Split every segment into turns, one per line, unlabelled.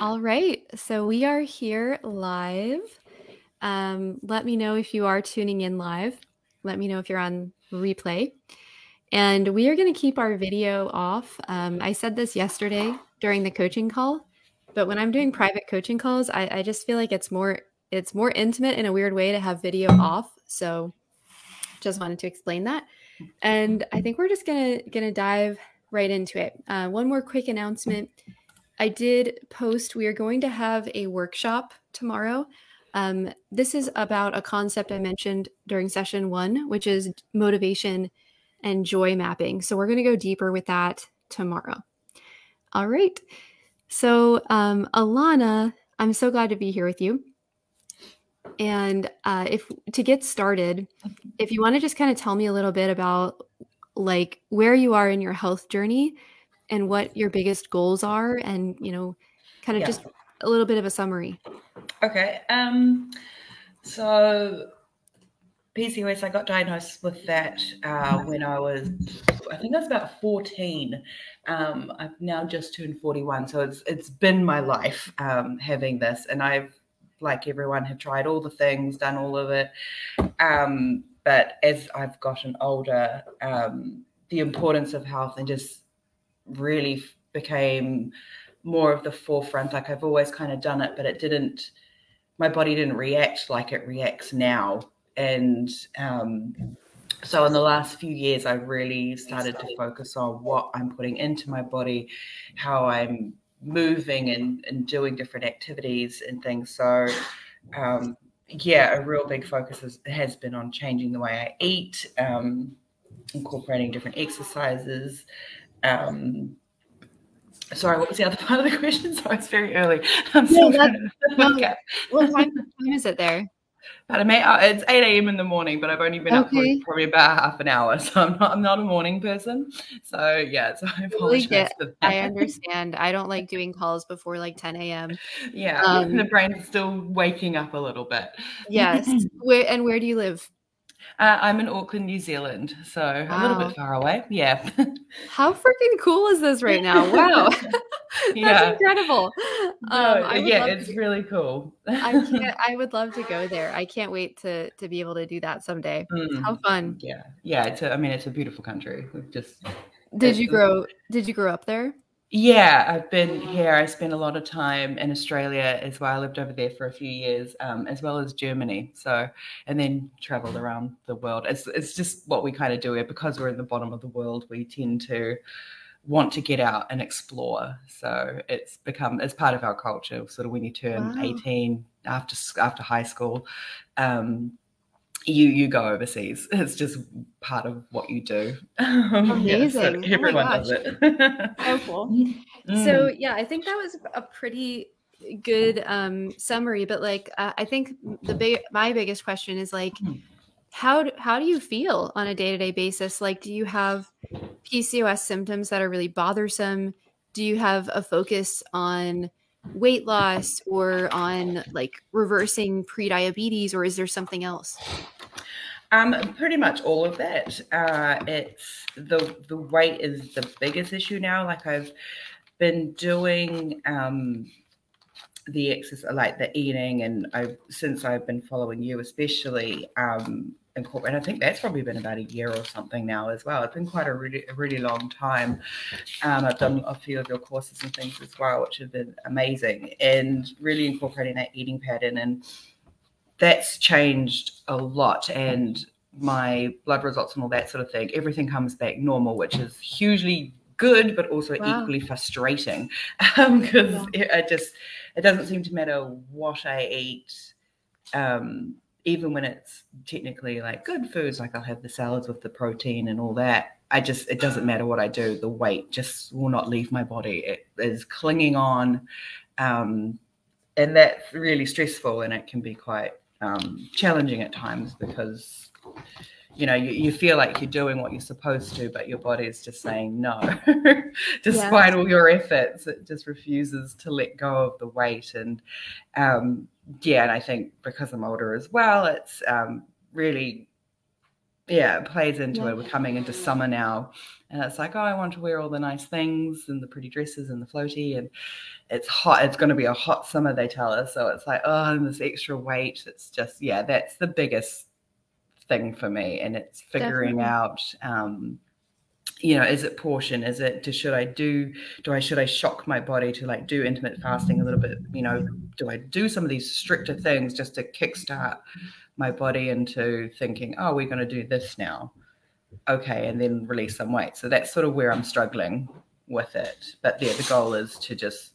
All right. So we are here live. Um, let me know if you are tuning in live. Let me know if you're on replay. And we are going to keep our video off. Um, I said this yesterday during the coaching call, but when I'm doing private coaching calls, I, I just feel like it's more it's more intimate in a weird way to have video off. So just wanted to explain that. And I think we're just gonna gonna dive right into it. Uh, one more quick announcement. I did post we are going to have a workshop tomorrow. Um, this is about a concept I mentioned during session one, which is motivation and joy mapping. So we're going to go deeper with that tomorrow. All right. So, um, Alana, I'm so glad to be here with you. And uh, if to get started, if you want to just kind of tell me a little bit about like where you are in your health journey and what your biggest goals are, and you know, kind of yeah. just a little bit of a summary.
Okay. Um. So PCOS, I got diagnosed with that uh, when I was, I think I was about 14. Um, I've now just turned 41, so it's it's been my life um, having this, and I've like everyone, have tried all the things, done all of it. Um, but as I've gotten older, um, the importance of health and just really became more of the forefront. Like I've always kind of done it, but it didn't. My body didn't react like it reacts now, and um, so in the last few years, I really started to focus on what I'm putting into my body, how I'm moving and, and doing different activities and things. So, um, yeah, a real big focus has, has been on changing the way I eat, um, incorporating different exercises. Um, sorry, what was the other part of the question? Sorry, it's very early. I'm
still no, well, what time, time is it there?
But I uh, it's 8 a.m. in the morning, but I've only been okay. up for probably about half an hour. So I'm not I'm not a morning person. So yeah, so I apologize get,
for that. I understand. I don't like doing calls before like 10 a.m.
Yeah, um, the brain's still waking up a little bit.
Yes. where and where do you live?
Uh, I'm in Auckland, New Zealand, so wow. a little bit far away. Yeah.
How freaking cool is this right now? Wow. That's yeah. incredible.
Um, yeah, it's to, really cool.
I can't, I would love to go there. I can't wait to to be able to do that someday. Mm. How fun.
Yeah. Yeah. It's a, I mean, it's a beautiful country. We've just
Did you grow did you grow up there?
Yeah, I've been here. I spent a lot of time in Australia as well. I lived over there for a few years, um, as well as Germany. So, and then traveled around the world. It's it's just what we kind of do here because we're in the bottom of the world. We tend to want to get out and explore. So it's become it's part of our culture. Sort of when you turn wow. eighteen after after high school, um, you you go overseas. It's just part of what you do.
Amazing.
yeah, so everyone oh does it.
so cool. Mm. So yeah, I think that was a pretty good um, summary. But like, uh, I think the big my biggest question is like, mm. how do, how do you feel on a day to day basis? Like, do you have PCOS symptoms that are really bothersome? Do you have a focus on weight loss or on like reversing pre-diabetes or is there something else
um, pretty much all of that. Uh, it's the the weight is the biggest issue now. Like I've been doing um, the exercise, like the eating, and I since I've been following you, especially um, incorporate. I think that's probably been about a year or something now as well. It's been quite a really, a really long time. Um, I've done a few of your courses and things as well, which have been amazing, and really incorporating that eating pattern, and that's changed a lot. And my blood results and all that sort of thing, everything comes back normal, which is hugely good, but also wow. equally frustrating because um, yeah. it, it just it doesn't seem to matter what I eat. Um, even when it's technically like good foods, like I'll have the salads with the protein and all that. I just it doesn't matter what I do, the weight just will not leave my body. It is clinging on, um, and that's really stressful, and it can be quite um, challenging at times because you know you, you feel like you're doing what you're supposed to but your body is just saying no despite all your efforts it just refuses to let go of the weight and um, yeah and i think because i'm older as well it's um, really yeah, it plays into yeah. it. We're coming into summer now, and it's like, oh, I want to wear all the nice things and the pretty dresses and the floaty, and it's hot. It's going to be a hot summer, they tell us. So it's like, oh, and this extra weight. It's just, yeah, that's the biggest thing for me, and it's figuring Definitely. out. Um, you know, is it portion? Is it to, should I do do I should I shock my body to like do intermittent fasting a little bit? You know, do I do some of these stricter things just to kickstart my body into thinking, oh, we're going to do this now, okay, and then release some weight. So that's sort of where I'm struggling with it. But yeah, the goal is to just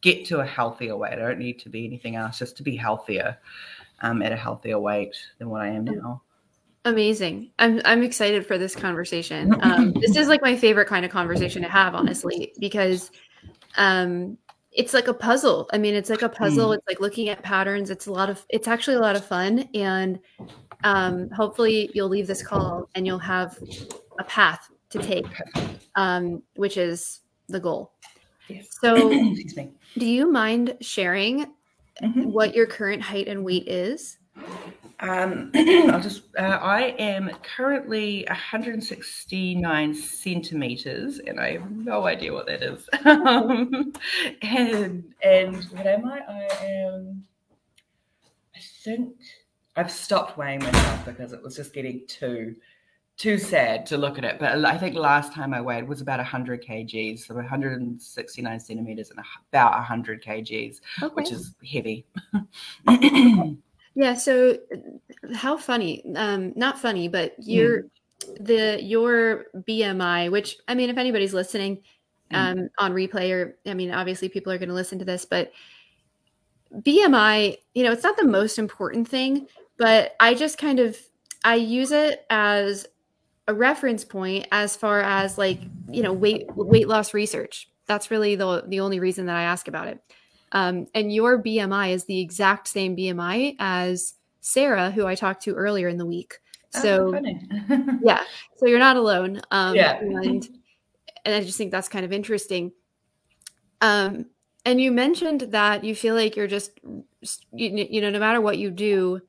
get to a healthier weight. I don't need to be anything else, just to be healthier um, at a healthier weight than what I am now.
Amazing. I'm I'm excited for this conversation. Um, this is like my favorite kind of conversation to have, honestly, because um, it's like a puzzle. I mean, it's like a puzzle. Mm. It's like looking at patterns. It's a lot of. It's actually a lot of fun, and um, hopefully, you'll leave this call and you'll have a path to take, um, which is the goal. So, do you mind sharing mm-hmm. what your current height and weight is?
Um, I'll just, uh, I am currently 169 centimeters, and I have no idea what that is. um, and and what am I? I am. I think I've stopped weighing myself because it was just getting too too sad to look at it. But I think last time I weighed was about 100 kgs, so 169 centimeters and about 100 kgs, okay. which is heavy.
Yeah. So how funny? Um, not funny, but your mm. the your BMI, which I mean, if anybody's listening mm. um, mm. on replay, or I mean, obviously people are going to listen to this, but BMI, you know, it's not the most important thing, but I just kind of I use it as a reference point as far as like you know weight weight loss research. That's really the the only reason that I ask about it. Um, and your BMI is the exact same BMI as Sarah, who I talked to earlier in the week. Oh, so, oh, yeah, so you're not alone. Um, yeah. and, and I just think that's kind of interesting. Um, and you mentioned that you feel like you're just, you, you know, no matter what you do,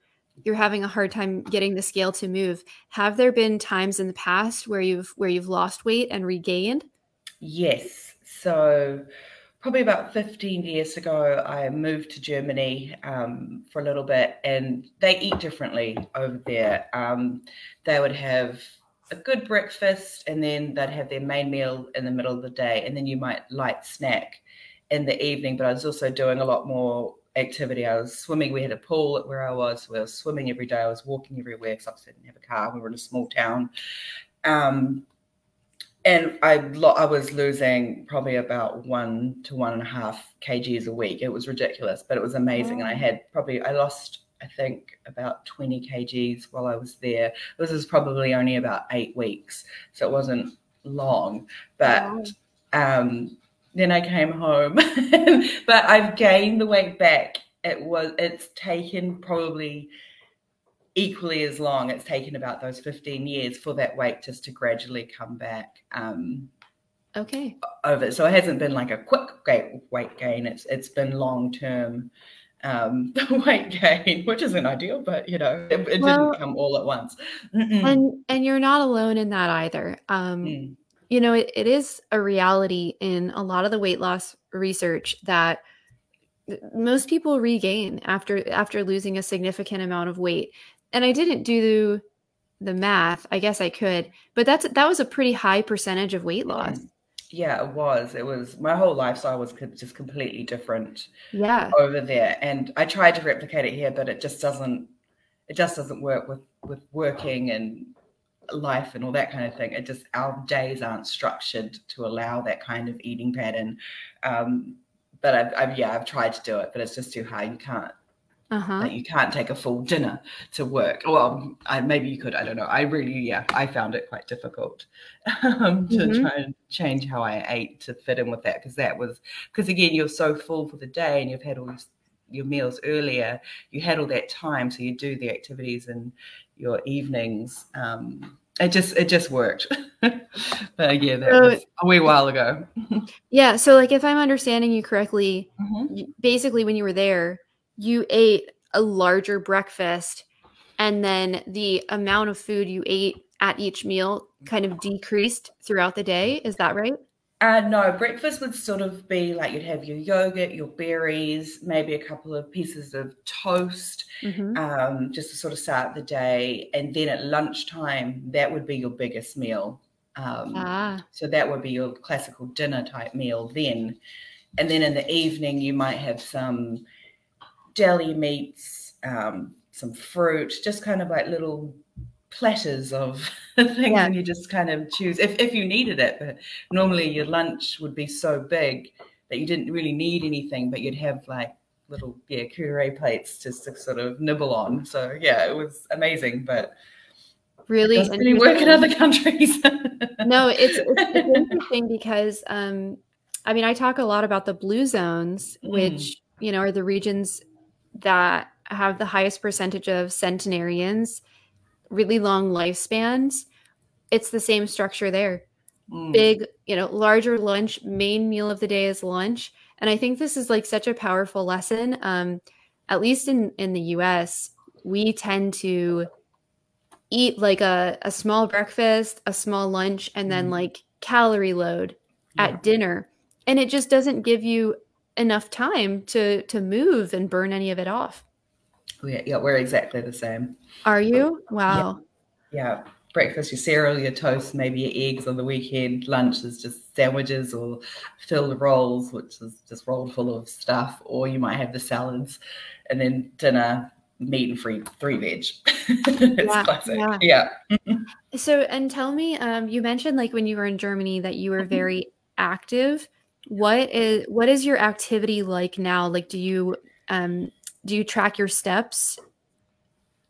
you're having a hard time getting the scale to move. Have there been times in the past where you've where you've lost weight and regained?
Yes. So probably about 15 years ago, I moved to Germany um, for a little bit, and they eat differently over there. Um, they would have a good breakfast, and then they'd have their main meal in the middle of the day, and then you might light snack in the evening. But I was also doing a lot more activity. I was swimming. We had a pool at where I was. We were swimming every day. I was walking everywhere because I didn't have a car. We were in a small town. Um, and I I was losing probably about one to one and a half kgs a week. It was ridiculous, but it was amazing. And I had probably I lost I think about 20 kgs while I was there. This was probably only about eight weeks, so it wasn't long. But um, then I came home, but I've gained the weight back. It was it's taken probably equally as long. It's taken about those 15 years for that weight just to gradually come back. Um,
okay.
Over. So it hasn't been like a quick weight gain. It's it's been long term um, weight gain, which isn't ideal, but you know, it, it well, didn't come all at once.
And and you're not alone in that either. Um, mm. You know, it, it is a reality in a lot of the weight loss research that most people regain after after losing a significant amount of weight and I didn't do the math. I guess I could, but that's that was a pretty high percentage of weight loss.
Yeah, it was. It was my whole lifestyle was just completely different.
Yeah,
over there, and I tried to replicate it here, but it just doesn't. It just doesn't work with with working and life and all that kind of thing. It just our days aren't structured to allow that kind of eating pattern. Um, but I've, I've yeah, I've tried to do it, but it's just too high. You can't uh-huh. that you can't take a full dinner to work. Well, I, maybe you could. I don't know. I really, yeah, I found it quite difficult um, to mm-hmm. try and change how I ate to fit in with that because that was because again you're so full for the day and you've had all your meals earlier. You had all that time, so you do the activities in your evenings. Um, it just it just worked. but yeah, that so, was a wee while ago.
yeah. So like, if I'm understanding you correctly, mm-hmm. basically when you were there you ate a larger breakfast and then the amount of food you ate at each meal kind of decreased throughout the day. Is that right?
Uh, no, breakfast would sort of be like you'd have your yogurt, your berries, maybe a couple of pieces of toast, mm-hmm. um, just to sort of start the day. And then at lunchtime, that would be your biggest meal. Um, ah. So that would be your classical dinner type meal then. And then in the evening, you might have some deli meats, um, some fruit, just kind of like little platters of things yeah. and you just kind of choose if, if you needed it but normally your lunch would be so big that you didn't really need anything but you'd have like little yeah curry plates just to sort of nibble on so yeah it was amazing but
really
really work in other countries
no it's, it's, it's interesting because um i mean i talk a lot about the blue zones mm. which you know are the regions that have the highest percentage of centenarians really long lifespans, it's the same structure there. Mm. Big, you know, larger lunch, main meal of the day is lunch. And I think this is like such a powerful lesson. Um, at least in, in the US, we tend to eat like a, a small breakfast, a small lunch, and then mm. like calorie load yeah. at dinner. And it just doesn't give you enough time to to move and burn any of it off.
Yeah, yeah, we're exactly the same.
Are you? Wow.
Yeah. yeah. Breakfast, your cereal, your toast, maybe your eggs on the weekend. Lunch is just sandwiches or filled rolls, which is just rolled full of stuff. Or you might have the salads. And then dinner, meat and free three veg. it's yeah, classic. Yeah. yeah.
so and tell me, um, you mentioned like when you were in Germany that you were mm-hmm. very active. What is what is your activity like now? Like do you um do you track your steps?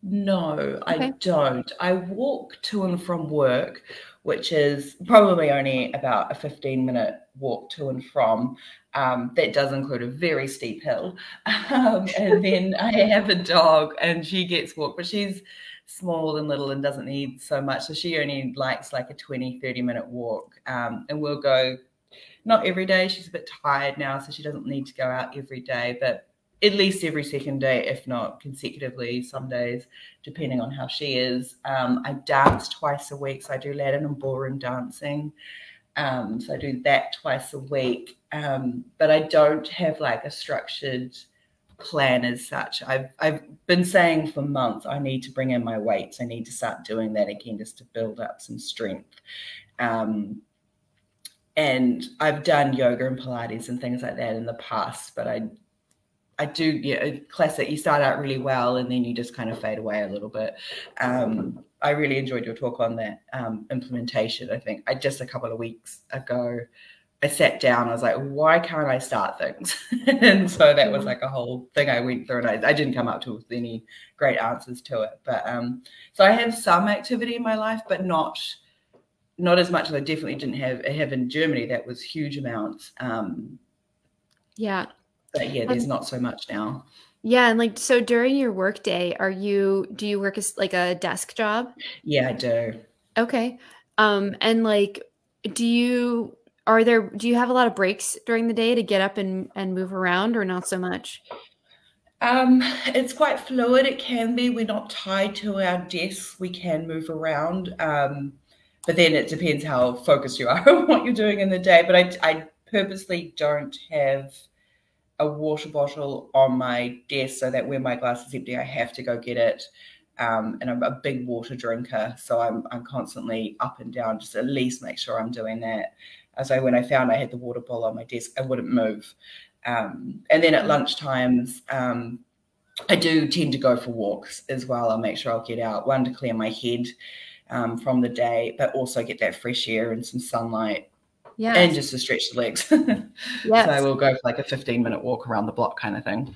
No, okay. I don't. I walk to and from work, which is probably only about a 15 minute walk to and from. Um, that does include a very steep hill. Um, and then I have a dog and she gets walked, but she's small and little and doesn't need so much. So she only likes like a 20, 30 minute walk. Um, and we'll go not every day. She's a bit tired now, so she doesn't need to go out every day. But at least every second day, if not consecutively, some days, depending on how she is. Um, I dance twice a week, so I do Latin and ballroom dancing. Um, so I do that twice a week, um, but I don't have like a structured plan as such. I've I've been saying for months I need to bring in my weights. I need to start doing that again just to build up some strength. Um, and I've done yoga and Pilates and things like that in the past, but I I do, yeah, classic. You start out really well and then you just kind of fade away a little bit. Um, I really enjoyed your talk on that um, implementation. I think I just a couple of weeks ago, I sat down. I was like, why can't I start things? and so that was like a whole thing I went through, and I, I didn't come up to with any great answers to it. But um, so I have some activity in my life, but not not as much as I definitely didn't have have in Germany. That was huge amounts. Um,
yeah,
but yeah, there's not so much now.
Yeah, and like so during your work day, are you do you work as like a desk job?
Yeah, I do.
Okay. Um and like do you are there do you have a lot of breaks during the day to get up and and move around or not so much?
Um, it's quite fluid. It can be. We're not tied to our desks. We can move around. Um, but then it depends how focused you are on what you're doing in the day. But I, I purposely don't have a water bottle on my desk so that when my glass is empty, I have to go get it. Um, and I'm a big water drinker, so I'm I'm constantly up and down, just at least make sure I'm doing that. As I when I found I had the water bottle on my desk, I wouldn't move. Um, and then at lunch times, um, I do tend to go for walks as well. I'll make sure I'll get out one to clear my head um, from the day, but also get that fresh air and some sunlight yeah. And just to stretch the legs. yes. So we'll go for like a 15 minute walk around the block kind of thing.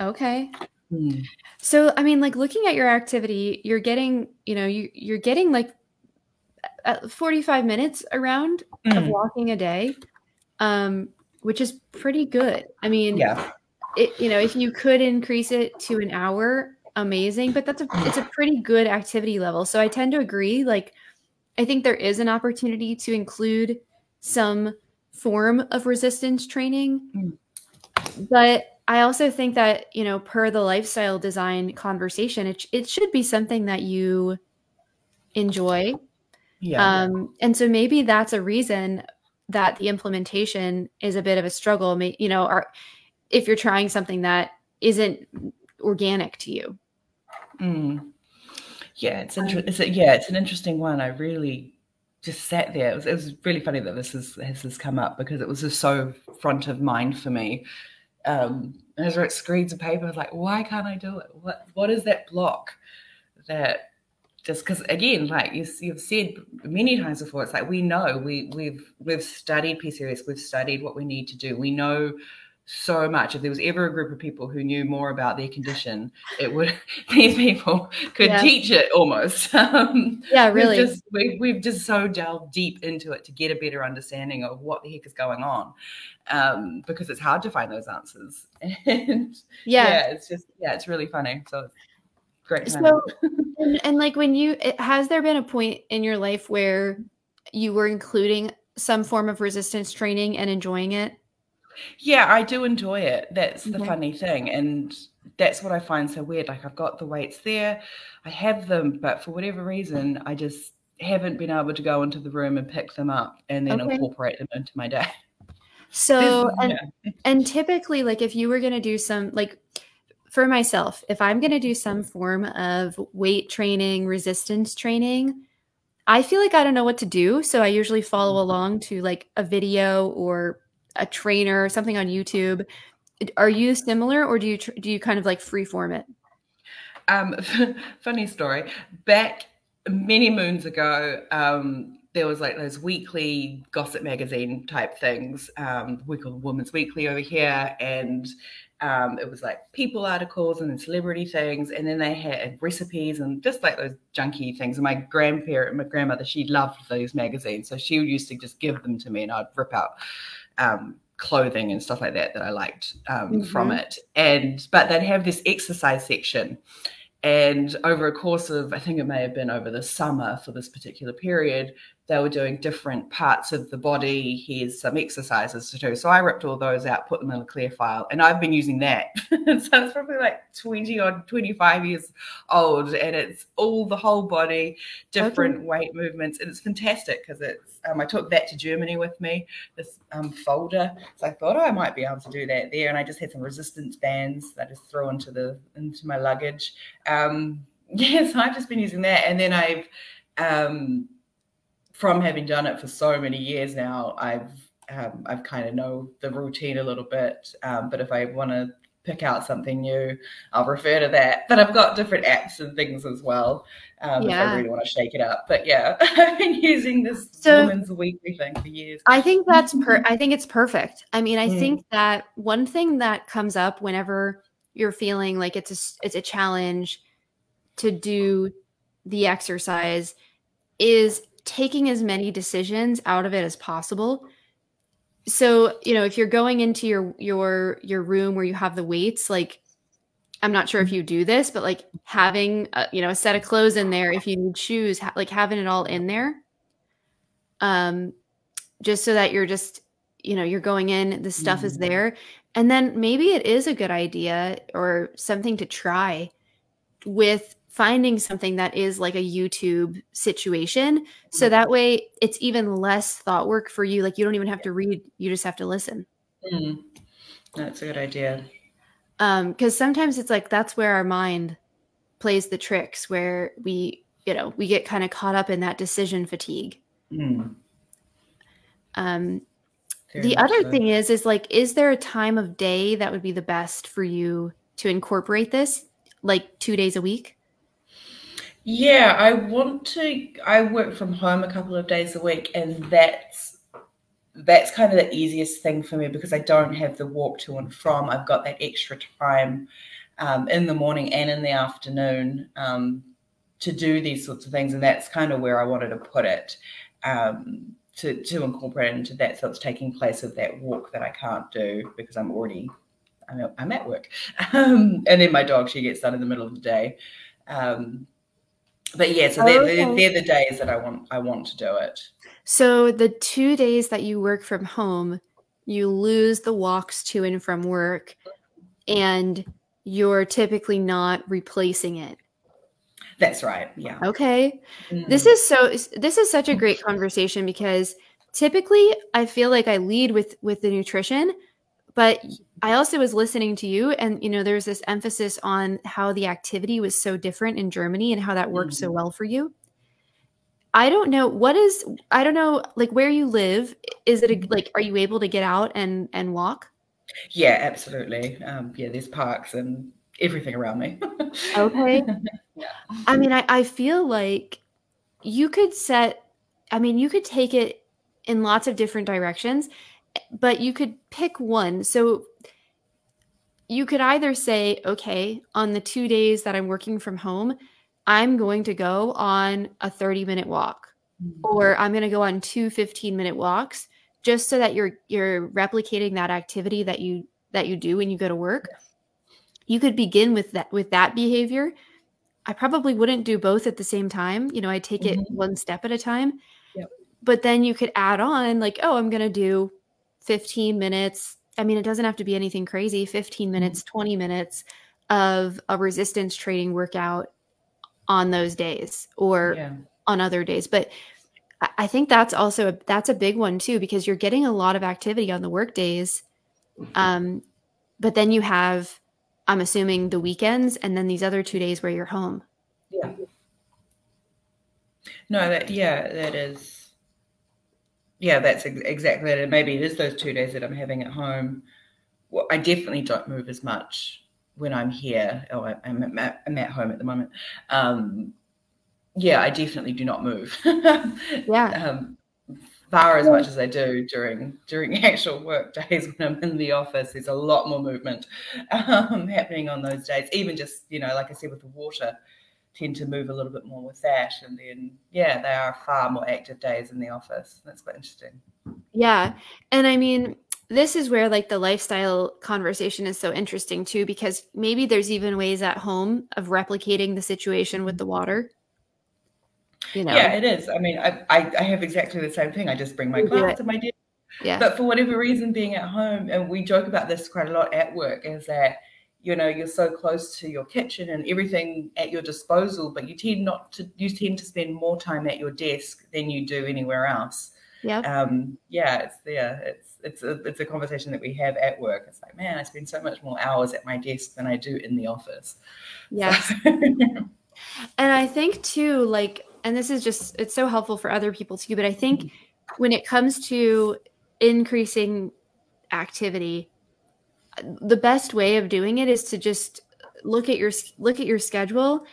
Okay. Hmm. So, I mean, like looking at your activity, you're getting, you know, you, you're getting like uh, 45 minutes around mm. of hmm. walking a day, um, which is pretty good. I mean,
yeah.
It, you know, if you could increase it to an hour, amazing, but that's a, it's a pretty good activity level. So I tend to agree. Like, I think there is an opportunity to include some form of resistance training. Mm. But I also think that, you know, per the lifestyle design conversation, it, it should be something that you enjoy.
Yeah.
Um, and so maybe that's a reason that the implementation is a bit of a struggle. You know, or if you're trying something that isn't organic to you.
Mm. Yeah, it's interesting. It's a, yeah, it's an interesting one. I really just sat there. It was, it was really funny that this is, has come up because it was just so front of mind for me. Um, and as I wrote screens of paper, I was like, why can't I do it? What what is that block that just because again, like you, you've said many times before, it's like we know we we've we've studied PCOS, we've studied what we need to do. We know so much. If there was ever a group of people who knew more about their condition, it would these people could yeah. teach it almost. Um,
yeah, really.
We've just, we, we've just so delved deep into it to get a better understanding of what the heck is going on, um, because it's hard to find those answers. And yeah, yeah it's just yeah, it's really funny. So great.
So, and, and like when you has there been a point in your life where you were including some form of resistance training and enjoying it?
Yeah, I do enjoy it. That's the funny thing. And that's what I find so weird. Like I've got the weights there, I have them, but for whatever reason, I just haven't been able to go into the room and pick them up and then okay. incorporate them into my day.
So and, yeah. and typically like if you were going to do some like for myself, if I'm going to do some form of weight training, resistance training, I feel like I don't know what to do, so I usually follow mm-hmm. along to like a video or a trainer something on YouTube. Are you similar, or do you do you kind of like freeform it?
Um, funny story. Back many moons ago, um, there was like those weekly gossip magazine type things. Um, we call Women's Weekly over here, and um, it was like people articles and then celebrity things, and then they had recipes and just like those junky things. And my grandparent, my grandmother, she loved those magazines, so she used to just give them to me, and I'd rip out um, clothing and stuff like that that I liked um, mm-hmm. from it. And but they'd have this exercise section. And over a course of, I think it may have been over the summer for this particular period, they were doing different parts of the body. Here's some exercises to do. So I ripped all those out, put them in a clear file, and I've been using that. so it's probably like 20 or 25 years old, and it's all the whole body, different okay. weight movements, and it's fantastic because it's. Um, I took that to Germany with me, this um, folder. So I thought, oh, I might be able to do that there, and I just had some resistance bands that I just throw into the into my luggage. Um, yeah, so I've just been using that, and then I've um, from having done it for so many years now, I've um, I've kind of know the routine a little bit. Um, but if I want to pick out something new, I'll refer to that. But I've got different apps and things as well. Um, yeah. If I really want to shake it up. But yeah, I've been using this so, women's weekly thing for years.
I think that's per. I think it's perfect. I mean, I mm. think that one thing that comes up whenever you're feeling like it's a it's a challenge to do the exercise is taking as many decisions out of it as possible so you know if you're going into your your your room where you have the weights like i'm not sure if you do this but like having a, you know a set of clothes in there if you need shoes ha- like having it all in there um just so that you're just you know you're going in the stuff mm-hmm. is there and then maybe it is a good idea or something to try with finding something that is like a YouTube situation. So that way it's even less thought work for you. Like you don't even have to read, you just have to listen.
Mm. That's a good idea.
Um, because sometimes it's like that's where our mind plays the tricks where we, you know, we get kind of caught up in that decision fatigue. Mm. Um Very the other so. thing is is like is there a time of day that would be the best for you to incorporate this like 2 days a week?
Yeah, I want to. I work from home a couple of days a week, and that's that's kind of the easiest thing for me because I don't have the walk to and from. I've got that extra time um, in the morning and in the afternoon um, to do these sorts of things, and that's kind of where I wanted to put it um, to to incorporate into that. So it's taking place of that walk that I can't do because I'm already I'm, at work, um, and then my dog she gets done in the middle of the day. Um, but yeah, so they're, okay. they're, the days that I want I want to do it.
So the two days that you work from home, you lose the walks to and from work, and you're typically not replacing it.
That's right. Yeah.
Okay. Mm. This is so this is such a great conversation because typically I feel like I lead with with the nutrition, but I also was listening to you and you know there's this emphasis on how the activity was so different in Germany and how that worked mm-hmm. so well for you. I don't know what is I don't know like where you live is it a, mm-hmm. like are you able to get out and and walk?
Yeah, absolutely. Um, yeah, there's parks and everything around me.
okay. Yeah. I mean, I, I feel like you could set, I mean, you could take it in lots of different directions, but you could pick one. So you could either say, okay, on the two days that I'm working from home, I'm going to go on a 30 minute walk mm-hmm. or I'm going to go on two 15 minute walks just so that you're you're replicating that activity that you that you do when you go to work. You could begin with that with that behavior I probably wouldn't do both at the same time. You know, I take mm-hmm. it one step at a time. Yep. But then you could add on, like, oh, I'm going to do 15 minutes. I mean, it doesn't have to be anything crazy 15 mm-hmm. minutes, mm-hmm. 20 minutes of a resistance training workout on those days or yeah. on other days. But I think that's also a, that's a big one too because you're getting a lot of activity on the work days. Um, but then you have I'm assuming the weekends and then these other two days where you're home.
Yeah. No, that yeah, that is. Yeah, that's exactly it. And maybe it is those two days that I'm having at home. Well, I definitely don't move as much when I'm here. Oh, I'm at, I'm at home at the moment. Um, yeah, I definitely do not move.
yeah.
Um, far as much as I do during during actual work days when I'm in the office. There's a lot more movement um, happening on those days. Even just you know, like I said, with the water, tend to move a little bit more with that. And then yeah, they are far more active days in the office. That's quite interesting.
Yeah, and I mean. This is where like the lifestyle conversation is so interesting too, because maybe there's even ways at home of replicating the situation with the water
you know yeah it is i mean i i, I have exactly the same thing i just bring my glass to my desk yeah but for whatever reason being at home and we joke about this quite a lot at work is that you know you're so close to your kitchen and everything at your disposal but you tend not to you tend to spend more time at your desk than you do anywhere else.
Yeah
um yeah it's there it's it's a it's a conversation that we have at work. It's like man i spend so much more hours at my desk than i do in the office.
Yes. So. and i think too like and this is just it's so helpful for other people too but i think when it comes to increasing activity the best way of doing it is to just look at your look at your schedule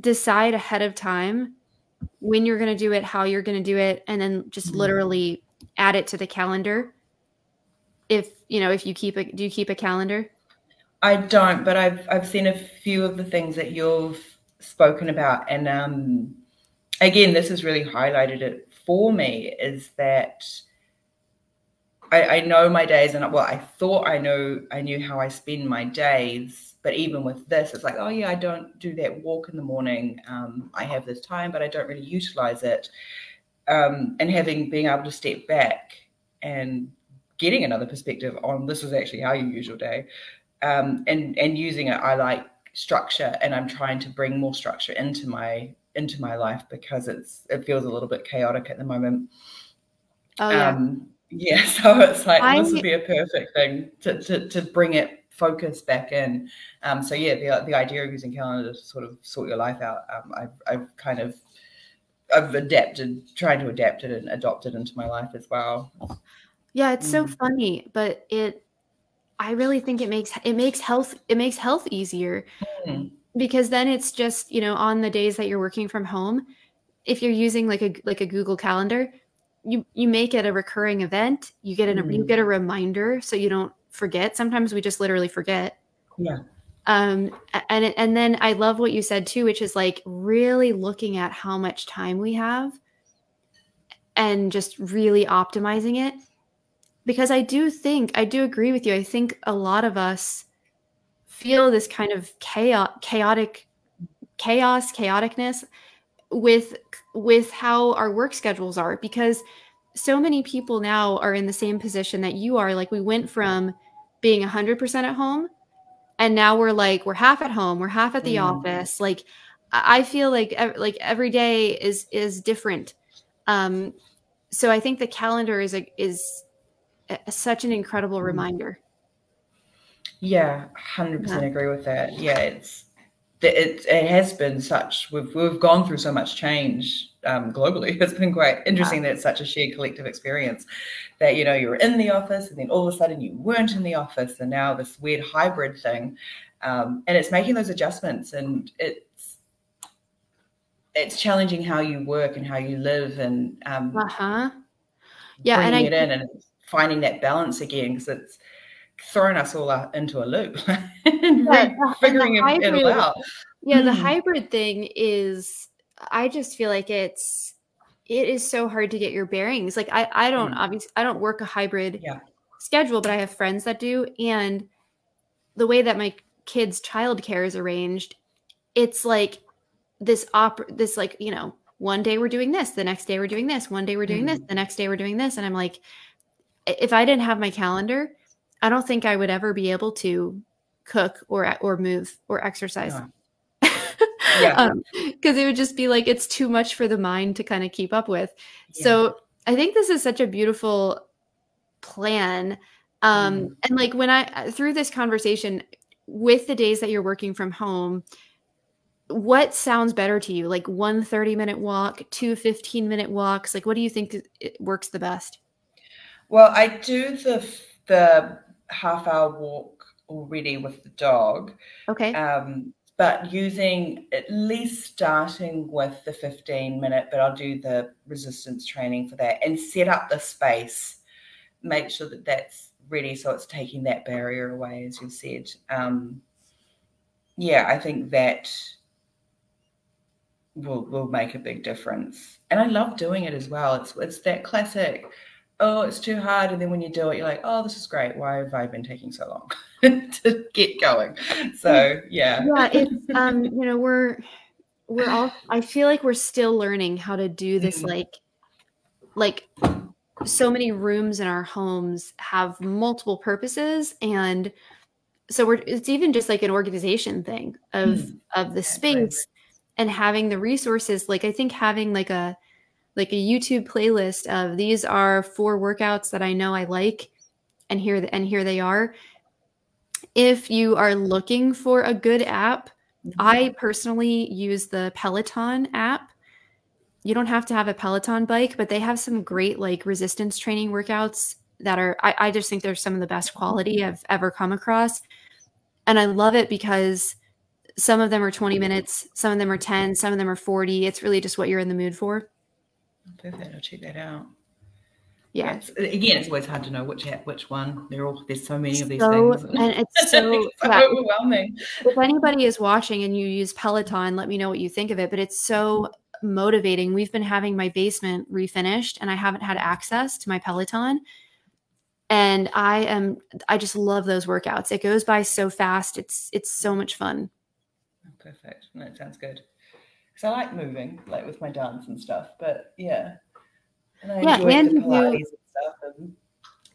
decide ahead of time when you're going to do it how you're going to do it and then just mm-hmm. literally add it to the calendar if you know if you keep a do you keep a calendar
i don't but i've i've seen a few of the things that you've spoken about and um again, this has really highlighted it for me is that I, I, know my days and well, I thought I know I knew how I spend my days, but even with this, it's like, oh yeah, I don't do that walk in the morning. Um, I have this time, but I don't really utilize it. Um, and having being able to step back and getting another perspective on this is actually how you use your day, um, and and using it, I like structure, and I'm trying to bring more structure into my into my life because it's it feels a little bit chaotic at the moment.
Oh yeah. Um,
yeah, so it's like this would be a perfect thing to, to, to bring it focus back in. Um, so yeah, the the idea of using calendar to sort of sort your life out, um, I've I've kind of I've adapted, trying to adapt it and adopt it into my life as well.
Yeah, it's mm. so funny, but it I really think it makes it makes health it makes health easier. Mm because then it's just you know on the days that you're working from home if you're using like a like a google calendar you you make it a recurring event you get an mm. you get a reminder so you don't forget. Sometimes we just literally forget.
Yeah.
Um and and then i love what you said too which is like really looking at how much time we have and just really optimizing it. Because i do think i do agree with you. I think a lot of us feel this kind of chaos, chaotic chaos, chaoticness with with how our work schedules are because so many people now are in the same position that you are like we went from being 100% at home and now we're like we're half at home we're half at the mm. office like I feel like like every day is is different. Um, so I think the calendar is a is a, such an incredible mm. reminder.
Yeah, hundred percent agree with that. Yeah, it's it, it has been such we've we've gone through so much change um, globally. It's been quite interesting that it's such a shared collective experience that you know you were in the office and then all of a sudden you weren't in the office and now this weird hybrid thing, um, and it's making those adjustments and it's it's challenging how you work and how you live and um,
uh huh yeah
and I, it in and finding that balance again because it's thrown us all into a loop and yeah, figuring it, all out.
Yeah, mm. the hmm. hybrid thing is I just feel like it's it is so hard to get your bearings. Like I I don't mm. obviously I don't work a hybrid
yeah.
schedule, but I have friends that do and the way that my kids childcare is arranged, it's like this op this like, you know, one day we're doing this, the next day we're doing this, one day we're doing mm. this, the next day we're doing this and I'm like if I didn't have my calendar, I don't think I would ever be able to cook or or move or exercise. yeah. because um, it would just be like it's too much for the mind to kind of keep up with. Yeah. So I think this is such a beautiful plan. Um, mm. and like when I through this conversation with the days that you're working from home, what sounds better to you? Like one 30 minute walk, two 15 minute walks? Like what do you think works the best?
Well, I do the the half hour walk already with the dog.
Okay.
Um, but using at least starting with the 15 minute, but I'll do the resistance training for that and set up the space. Make sure that that's ready so it's taking that barrier away, as you said. Um, yeah, I think that will will make a big difference. And I love doing it as well. It's it's that classic oh, it's too hard. And then when you do it, you're like, oh, this is great. Why have I been taking so long to get going? So yeah.
Yeah, it's um, you know, we're we're all I feel like we're still learning how to do this mm-hmm. like like so many rooms in our homes have multiple purposes and so we're it's even just like an organization thing of mm. of the space and having the resources like i think having like a like a YouTube playlist of these are four workouts that I know I like and here and here they are. If you are looking for a good app, mm-hmm. I personally use the Peloton app. You don't have to have a Peloton bike, but they have some great like resistance training workouts that are I, I just think they're some of the best quality I've ever come across. And I love it because some of them are 20 minutes, some of them are 10, some of them are 40. It's really just what you're in the mood for.
Perfect. I'll check that out.
Yeah.
It's, again, it's always hard to know which app, which one. They're all there's so many of these so, things,
and it's so,
it's so overwhelming.
If anybody is watching and you use Peloton, let me know what you think of it. But it's so motivating. We've been having my basement refinished, and I haven't had access to my Peloton. And I am, I just love those workouts. It goes by so fast. It's it's so much fun.
Oh, perfect. That sounds good because I like moving, like with my dance and stuff. But yeah,
and I yeah, enjoy and the Pilates and stuff. And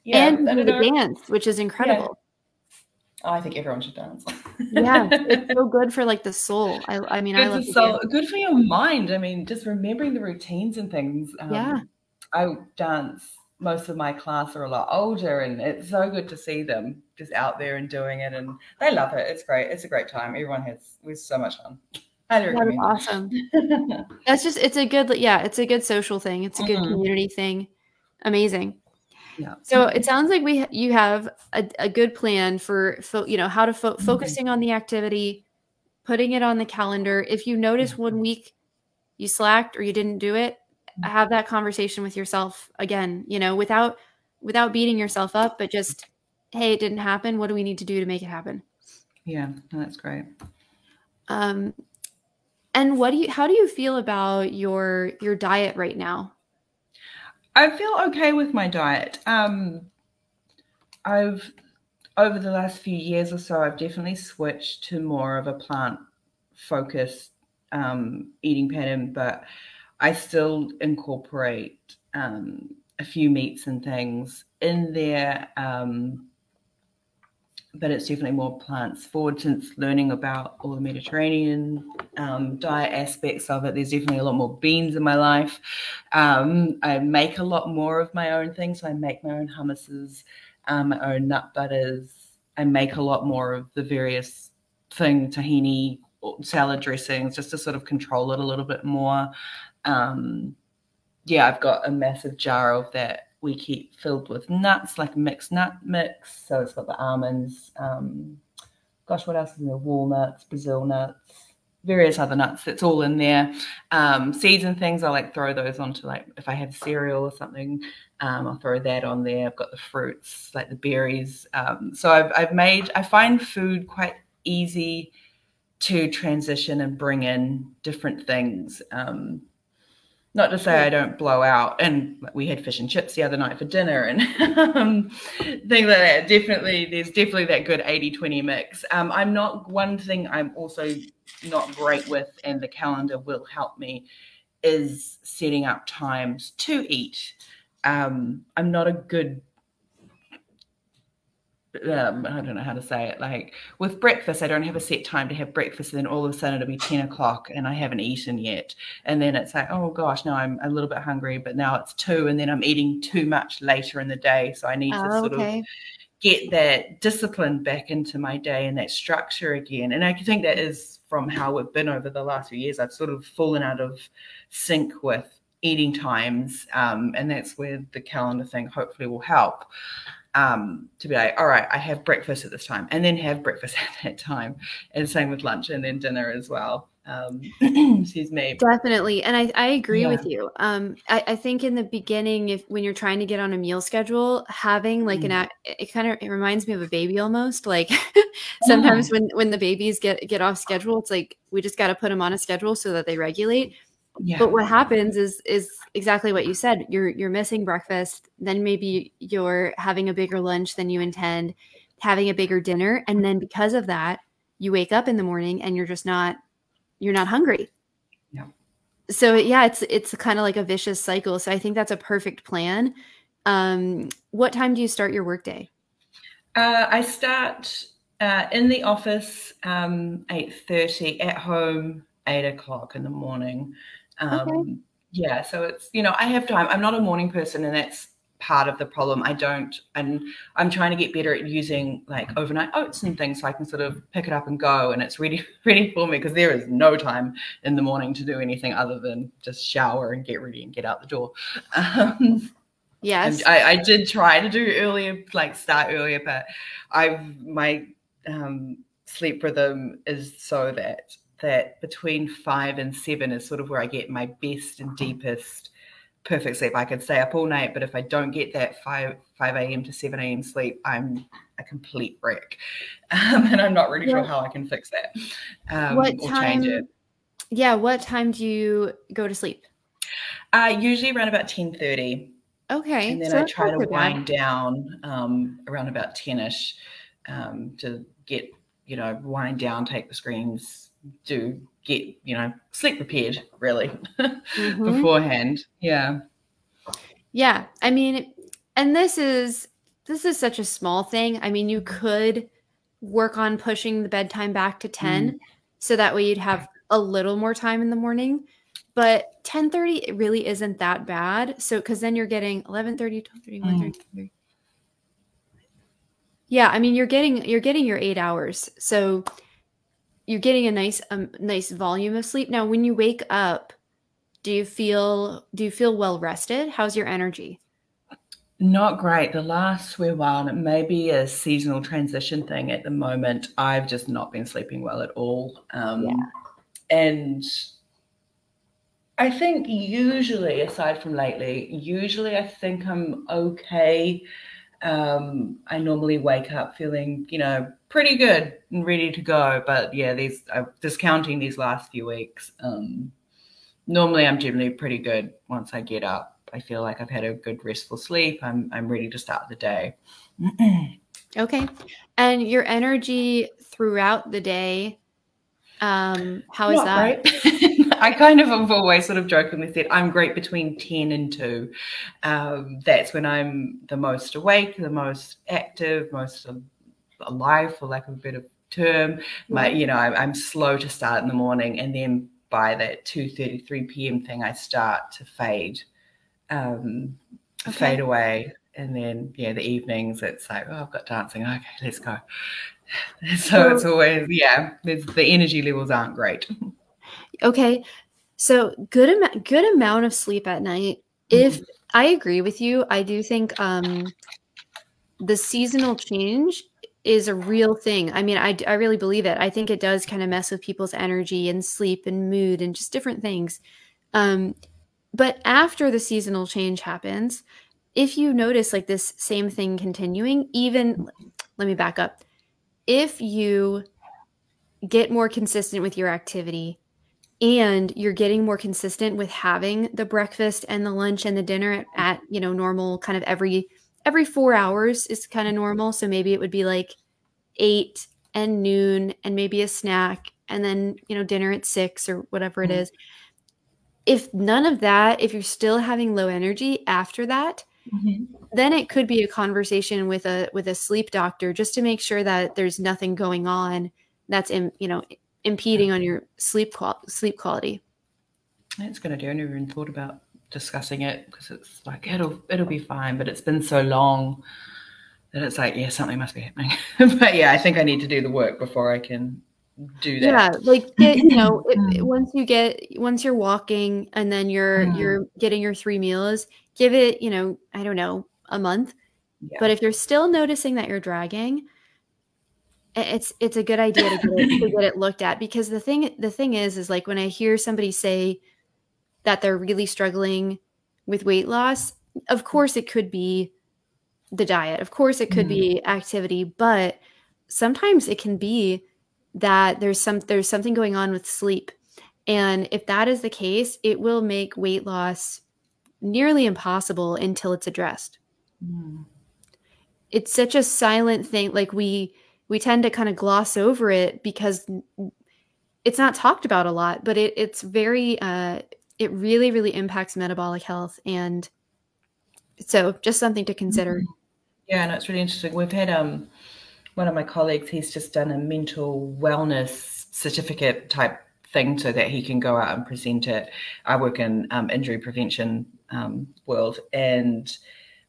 yeah, and the dance, which is incredible.
Yeah. Oh, I think everyone should dance.
yeah, it's so good for like the soul. I, I mean, good I love
soul, good for your mind. I mean, just remembering the routines and things.
Um, yeah,
I dance. Most of my class are a lot older, and it's so good to see them just out there and doing it, and they love it. It's great. It's a great time. Everyone has we so much fun.
That's awesome. That's just it's a good yeah, it's a good social thing. It's a good mm-hmm. community thing. Amazing.
Yeah.
So it sounds like we you have a, a good plan for fo- you know how to fo- mm-hmm. focusing on the activity, putting it on the calendar. If you notice mm-hmm. one week you slacked or you didn't do it, mm-hmm. have that conversation with yourself again. You know, without without beating yourself up, but just hey, it didn't happen. What do we need to do to make it happen?
Yeah, that's great.
Um, and what do you how do you feel about your your diet right now?
I feel okay with my diet. Um I've over the last few years or so I've definitely switched to more of a plant focused um, eating pattern, but I still incorporate um, a few meats and things in there. Um, but it's definitely more plants forward since learning about all the Mediterranean um, diet aspects of it. There's definitely a lot more beans in my life. Um, I make a lot more of my own things. So I make my own hummuses, um, my own nut butters. I make a lot more of the various thing tahini salad dressings just to sort of control it a little bit more. Um, yeah, I've got a massive jar of that we keep filled with nuts, like a mixed nut mix. So it's got the almonds, um, gosh, what else is in there? Walnuts, Brazil nuts, various other nuts. That's all in there. Um, seeds and things, I like throw those onto like if I have cereal or something, um, I'll throw that on there. I've got the fruits, like the berries. Um, so I've, I've made, I find food quite easy to transition and bring in different things. Um, not to say I don't blow out, and we had fish and chips the other night for dinner and um, things like that. Definitely, there's definitely that good 80 20 mix. Um, I'm not, one thing I'm also not great with, and the calendar will help me, is setting up times to eat. Um, I'm not a good um, I don't know how to say it. Like with breakfast, I don't have a set time to have breakfast, and then all of a sudden it'll be 10 o'clock and I haven't eaten yet. And then it's like, oh gosh, now I'm a little bit hungry, but now it's two, and then I'm eating too much later in the day. So I need to oh, sort okay. of get that discipline back into my day and that structure again. And I think that is from how we've been over the last few years. I've sort of fallen out of sync with eating times. Um, and that's where the calendar thing hopefully will help um, to be like, all right, I have breakfast at this time, and then have breakfast at that time, and same with lunch and then dinner as well. Um, excuse me.
Definitely, and I, I agree yeah. with you. Um, I, I, think in the beginning, if when you're trying to get on a meal schedule, having like mm. an it kind of it reminds me of a baby almost. Like sometimes when when the babies get get off schedule, it's like we just got to put them on a schedule so that they regulate. Yeah. But what happens is is exactly what you said. You're you're missing breakfast, then maybe you're having a bigger lunch than you intend, having a bigger dinner, and then because of that, you wake up in the morning and you're just not you're not hungry.
Yeah.
So yeah, it's it's kind of like a vicious cycle. So I think that's a perfect plan. Um, what time do you start your workday?
Uh, I start uh, in the office um, eight thirty. At home eight o'clock in the morning. Um, okay. Yeah, so it's you know I have time. I'm not a morning person, and that's part of the problem. I don't, and I'm trying to get better at using like overnight oats and things so I can sort of pick it up and go, and it's ready ready for me because there is no time in the morning to do anything other than just shower and get ready and get out the door. Um,
yes,
I, I did try to do earlier, like start earlier, but I've my um, sleep rhythm is so that that between five and seven is sort of where I get my best and deepest perfect sleep. I could stay up all night, but if I don't get that five five a.m. to seven a.m. sleep, I'm a complete wreck, um, and I'm not really sure how I can fix that um, what or time, change it.
Yeah, what time do you go to sleep?
Uh, usually around about ten thirty.
Okay,
and then so I try to wind down um, around about ten ish um, to get you know wind down, take the screens do get you know sleep prepared really mm-hmm. beforehand. Yeah.
Yeah. I mean and this is this is such a small thing. I mean you could work on pushing the bedtime back to 10 mm. so that way you'd have a little more time in the morning. But 10:30 it really isn't that bad. So cuz then you're getting 11:30 12:30 mm. yeah i mean you're getting you're getting your 8 hours. So you're getting a nice um, nice volume of sleep. Now, when you wake up, do you feel do you feel well rested? How's your energy?
Not great. The last wee while, and it may be a seasonal transition thing at the moment. I've just not been sleeping well at all. Um, yeah. And I think usually, aside from lately, usually I think I'm okay. Um, I normally wake up feeling, you know, pretty good and ready to go. But yeah, these uh, discounting these last few weeks. Um, normally, I'm generally pretty good once I get up. I feel like I've had a good restful sleep. I'm I'm ready to start the day.
okay, and your energy throughout the day. Um, how is Not
that? I kind of have always sort of jokingly said I'm great between 10 and 2. Um, that's when I'm the most awake, the most active, most alive, for lack of a better term. My, you know, I'm, I'm slow to start in the morning, and then by that 2:33 p.m. thing, I start to fade, um, okay. fade away, and then yeah, the evenings it's like, oh, I've got dancing. Okay, let's go. So it's always yeah, the energy levels aren't great.
Okay, so good amount good amount of sleep at night. If mm-hmm. I agree with you, I do think um, the seasonal change is a real thing. I mean, I, I really believe it. I think it does kind of mess with people's energy and sleep and mood and just different things. Um, but after the seasonal change happens, if you notice like this same thing continuing, even let me back up. If you get more consistent with your activity and you're getting more consistent with having the breakfast and the lunch and the dinner at, at you know normal kind of every every four hours is kind of normal. So maybe it would be like eight and noon and maybe a snack and then, you know, dinner at six or whatever it mm-hmm. is. If none of that, if you're still having low energy after that, mm-hmm. then it could be a conversation with a with a sleep doctor just to make sure that there's nothing going on that's in, you know, impeding on your sleep qual- sleep quality.
That's good idea. I never even thought about discussing it because it's like it'll it'll be fine, but it's been so long that it's like yeah, something must be happening. but yeah, I think I need to do the work before I can do that.
Yeah, like get, you know, it, once you get once you're walking and then you're mm. you're getting your three meals, give it you know I don't know a month. Yeah. But if you're still noticing that you're dragging, it's it's a good idea to get, it, to get it looked at because the thing the thing is is like when I hear somebody say that they're really struggling with weight loss, of course it could be the diet. Of course it could mm. be activity, but sometimes it can be that there's some there's something going on with sleep. And if that is the case, it will make weight loss nearly impossible until it's addressed. Mm. It's such a silent thing like we we tend to kind of gloss over it because it's not talked about a lot, but it, it's very uh, it really, really impacts metabolic health. And so just something to consider. Mm-hmm.
Yeah, no, it's really interesting. We've had um, one of my colleagues, he's just done a mental wellness certificate type thing so that he can go out and present it. I work in um, injury prevention um, world, and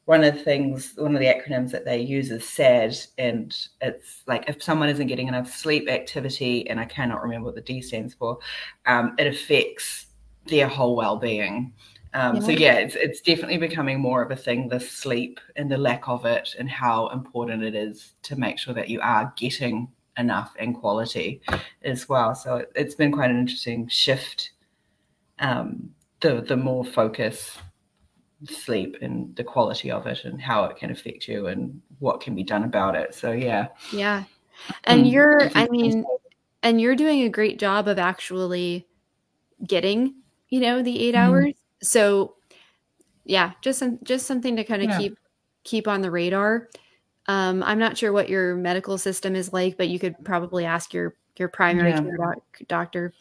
one of the things, one of the acronyms that they use is SAD, and it's like if someone isn't getting enough sleep, activity, and I cannot remember what the D stands for, um, it affects their whole well-being. Um, yeah. So yeah, it's it's definitely becoming more of a thing. The sleep and the lack of it, and how important it is to make sure that you are getting enough and quality as well. So it, has been quite an interesting shift. Um, the the more focus sleep and the quality of it and how it can affect you and what can be done about it. So yeah.
Yeah. And mm, you're I mean and you're doing a great job of actually getting you know, the 8 mm-hmm. hours. So yeah, just some just something to kind of yeah. keep keep on the radar. Um, I'm not sure what your medical system is like, but you could probably ask your your primary yeah. care doc- doctor.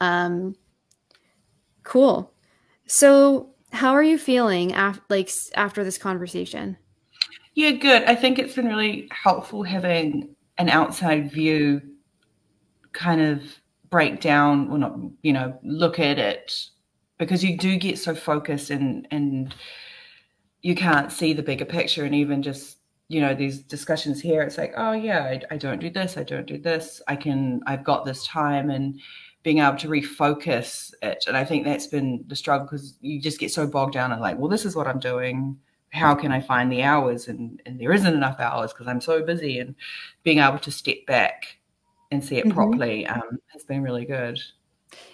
Um, cool. So, how are you feeling after like after this conversation?
Yeah, good. I think it's been really helpful having an outside view, kind of break down or not you know look at it because you do get so focused and and you can't see the bigger picture and even just you know these discussions here it's like oh yeah I, I don't do this i don't do this i can i've got this time and being able to refocus it and i think that's been the struggle because you just get so bogged down and like well this is what i'm doing how can i find the hours and and there isn't enough hours because i'm so busy and being able to step back and see it mm-hmm. properly um, has been really good.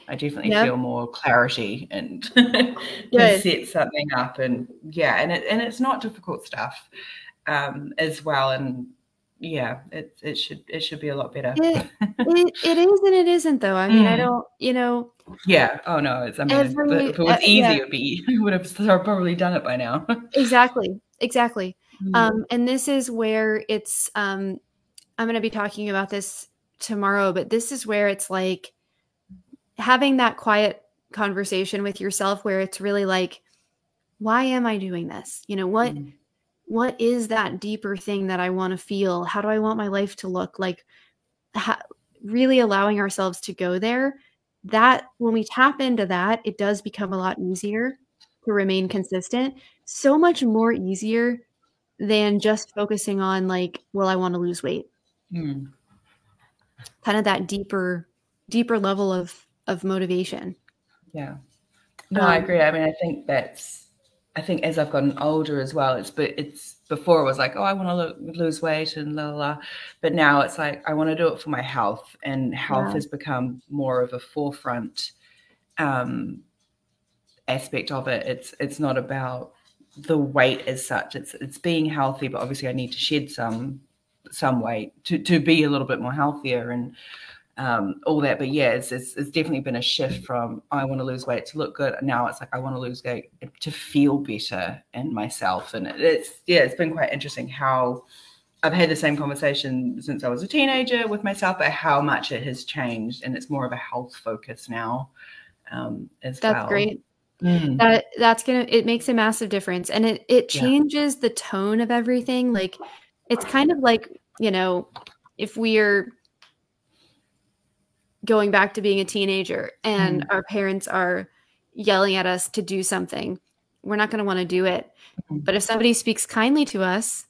I definitely feel more clarity and set something up and yeah, and it and it's not difficult stuff um, as well. And yeah, it it should it should be a lot better.
It, it, it is and it isn't though. I mean, mm. I don't, you know.
Yeah. Oh no, it's. I mean, every, if it was uh, easy, yeah. it would be. would have probably done it by now.
exactly. Exactly. Mm. Um, and this is where it's. Um, I'm going to be talking about this tomorrow, but this is where it's like having that quiet conversation with yourself where it's really like, why am I doing this? You know, what mm-hmm. What is that deeper thing that I want to feel? How do I want my life to look? Like ha- really allowing ourselves to go there. That when we tap into that, it does become a lot easier to remain consistent. So much more easier than just focusing on like, well, I want to lose weight. Mm. Kind of that deeper, deeper level of of motivation.
Yeah. No, um, I agree. I mean, I think that's I think as I've gotten older as well, it's but it's before it was like, oh, I want to lo- lose weight and la, la la, but now it's like I want to do it for my health, and health yeah. has become more of a forefront um, aspect of it. It's it's not about the weight as such. It's it's being healthy, but obviously I need to shed some some weight to to be a little bit more healthier and um, all that. But yeah, it's, it's, it's definitely been a shift from I want to lose weight to look good. Now it's like I want to lose weight to feel better in myself, and it's yeah, it's been quite interesting how. I've had the same conversation since I was a teenager with myself, but how much it has changed, and it's more of a health focus now. Um, as
That's
well.
great. Mm. That that's gonna it makes a massive difference, and it it changes yeah. the tone of everything. Like it's kind of like you know if we're going back to being a teenager and mm. our parents are yelling at us to do something, we're not going to want to do it. Mm. But if somebody speaks kindly to us,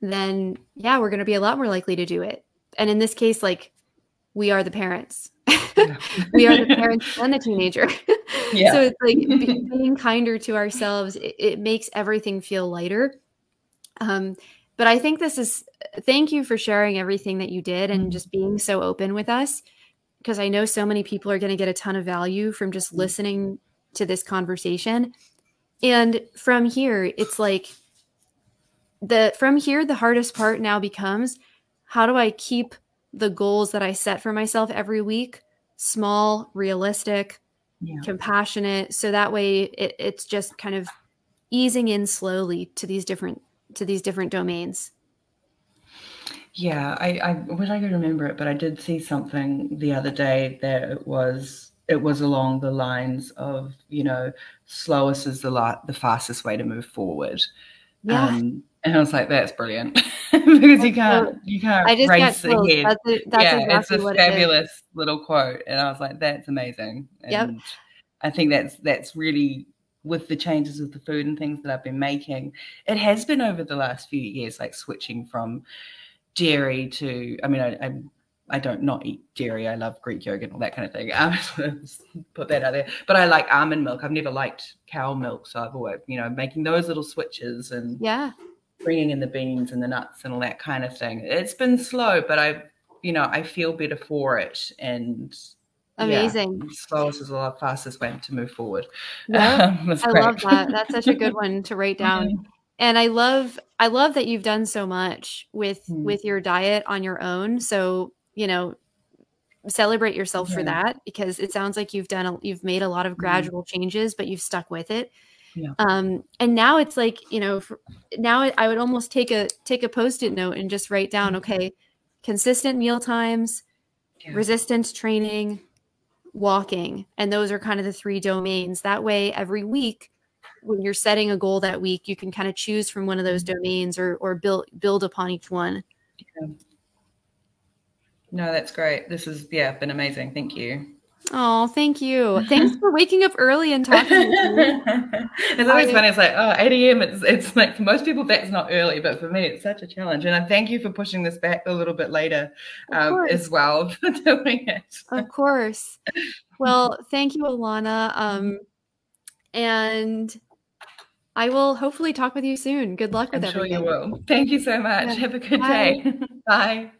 then yeah, we're going to be a lot more likely to do it. And in this case, like we are the parents. we are the parents and the teenager. Yeah. so it's like be, being kinder to ourselves, it, it, makes everything feel lighter. Um, but I think this is thank you for sharing everything that you did and mm. just being so open with us because I know so many people are going to get a ton of value from just mm-hmm. listening to this conversation. And from here, it's like the from here the hardest part now becomes how do I keep the goals that I set for myself every week small, realistic, yeah. compassionate so that way it, it's just kind of easing in slowly to these different to these different domains.
Yeah, I, I wish I could remember it, but I did see something the other day that it was it was along the lines of you know slowest is the la- the fastest way to move forward. Yeah. Um, and I was like, that's brilliant because you can't you can't I just race ahead. That's, a, that's yeah, exactly it's a fabulous it little quote, and I was like, that's amazing. And yep. I think that's that's really with the changes of the food and things that I've been making. It has been over the last few years, like switching from dairy to i mean I, I I don't not eat dairy. I love Greek yogurt and all that kind of thing. Um, put that out there. But I like almond milk. I've never liked cow milk, so I've always, you know, making those little switches and
yeah,
bringing in the beans and the nuts and all that kind of thing. It's been slow, but I, you know, I feel better for it. And
amazing.
Yeah, slowest is the fastest way to move forward.
Yeah, um, I great. love that. That's such a good one to write down. Mm-hmm and i love i love that you've done so much with mm. with your diet on your own so you know celebrate yourself yeah. for that because it sounds like you've done a, you've made a lot of mm-hmm. gradual mm. changes but you've stuck with it yeah. um and now it's like you know for, now i would almost take a take a post-it note and just write down mm. okay consistent meal times yeah. resistance training walking and those are kind of the three domains that way every week when you're setting a goal that week, you can kind of choose from one of those mm-hmm. domains or or build build upon each one. Yeah.
No, that's great. This has yeah been amazing. Thank you.
Oh, thank you. Thanks for waking up early and talking.
it's always I, funny. It's like, oh, 8 a.m. It's, it's like for most people that's not early, but for me, it's such a challenge. And I thank you for pushing this back a little bit later um, as well for doing it.
Of course. Well, thank you, Alana. Um, and I will hopefully talk with you soon. Good luck with
I'm
everything.
Sure you will. Thank you so much. Yeah. Have a good Bye. day. Bye.